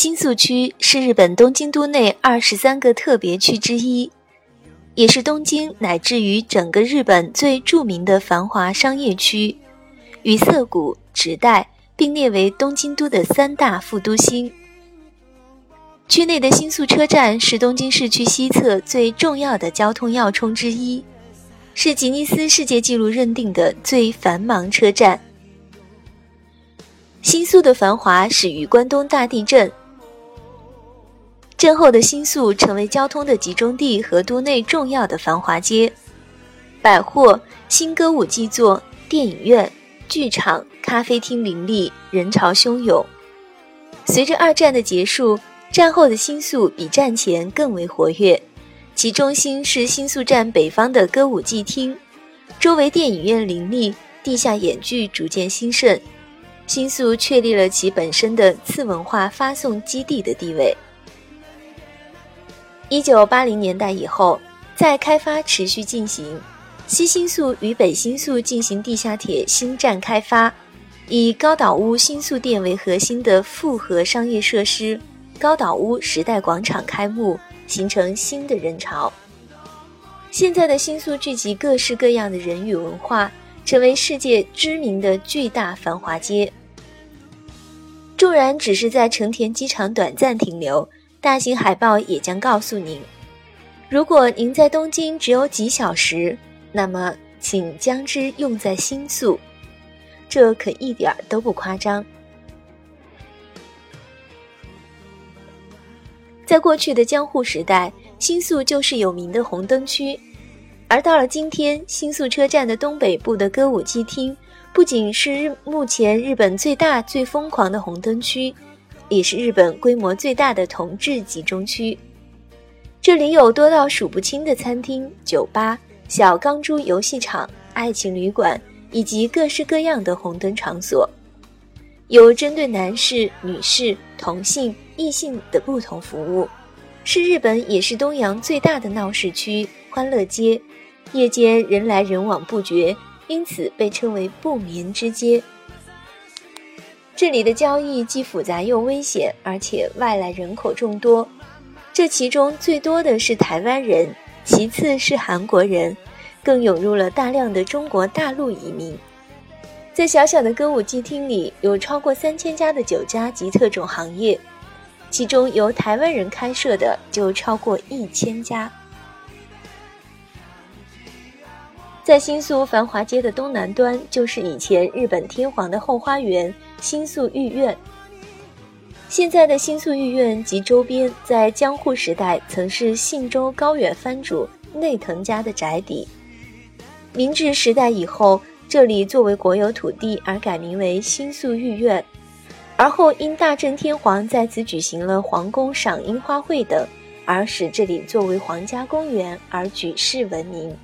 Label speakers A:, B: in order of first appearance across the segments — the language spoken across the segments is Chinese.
A: 新宿区是日本东京都内二十三个特别区之一，也是东京乃至于整个日本最著名的繁华商业区，与涩谷、池袋并列为东京都的三大副都心。区内的新宿车站是东京市区西侧最重要的交通要冲之一，是吉尼斯世界纪录认定的最繁忙车站。新宿的繁华始于关东大地震，震后的新宿成为交通的集中地和都内重要的繁华街，百货、新歌舞伎座、电影院、剧场、咖啡厅林立，人潮汹涌。随着二战的结束。战后的新宿比战前更为活跃，其中心是新宿站北方的歌舞伎厅，周围电影院林立，地下演剧逐渐兴盛。新宿确立了其本身的次文化发送基地的地位。一九八零年代以后，在开发持续进行，西新宿与北新宿进行地下铁新站开发，以高岛屋新宿店为核心的复合商业设施。高岛屋时代广场开幕，形成新的人潮。现在的新宿聚集各式各样的人与文化，成为世界知名的巨大繁华街。纵然只是在成田机场短暂停留，大型海报也将告诉您：如果您在东京只有几小时，那么请将之用在新宿。这可一点儿都不夸张。在过去的江户时代，新宿就是有名的红灯区，而到了今天，新宿车站的东北部的歌舞伎厅，不仅是日目前日本最大、最疯狂的红灯区，也是日本规模最大的同志集中区。这里有多到数不清的餐厅、酒吧、小钢珠游戏场、爱情旅馆，以及各式各样的红灯场所，有针对男士、女士、同性。异性的不同服务，是日本也是东洋最大的闹市区、欢乐街，夜间人来人往不绝，因此被称为不眠之街。这里的交易既复杂又危险，而且外来人口众多，这其中最多的是台湾人，其次是韩国人，更涌入了大量的中国大陆移民。在小小的歌舞伎厅里，有超过三千家的酒家及特种行业。其中由台湾人开设的就超过一千家。在新宿繁华街的东南端，就是以前日本天皇的后花园——新宿御苑。现在的新宿御苑及周边，在江户时代曾是信州高远藩主内藤家的宅邸。明治时代以后，这里作为国有土地而改名为新宿御苑。而后因大正天皇在此举行了皇宫赏樱花会等，而使这里作为皇家公园而举世闻名。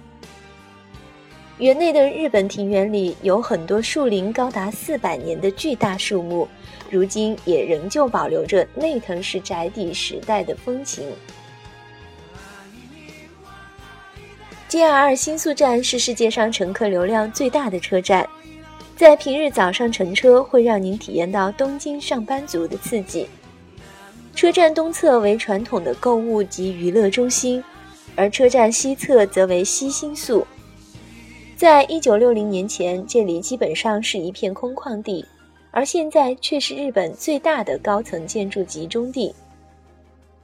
A: 园内的日本庭园里有很多树龄高达四百年的巨大树木，如今也仍旧保留着内藤氏宅邸时代的风情。JR 新宿站是世界上乘客流量最大的车站。在平日早上乘车会让您体验到东京上班族的刺激。车站东侧为传统的购物及娱乐中心，而车站西侧则为西新宿。在一九六零年前，这里基本上是一片空旷地，而现在却是日本最大的高层建筑集中地。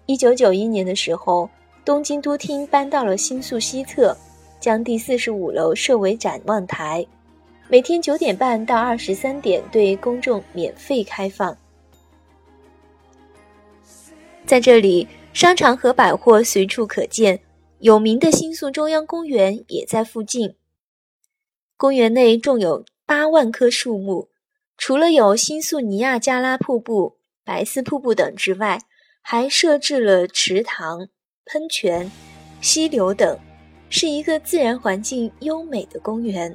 A: 一九九一年的时候，东京都厅搬到了新宿西侧，将第四十五楼设为展望台。每天九点半到二十三点对公众免费开放。在这里，商场和百货随处可见，有名的新宿中央公园也在附近。公园内种有八万棵树木，除了有新宿尼亚加拉瀑布、白丝瀑布等之外，还设置了池塘、喷泉、溪流等，是一个自然环境优美的公园。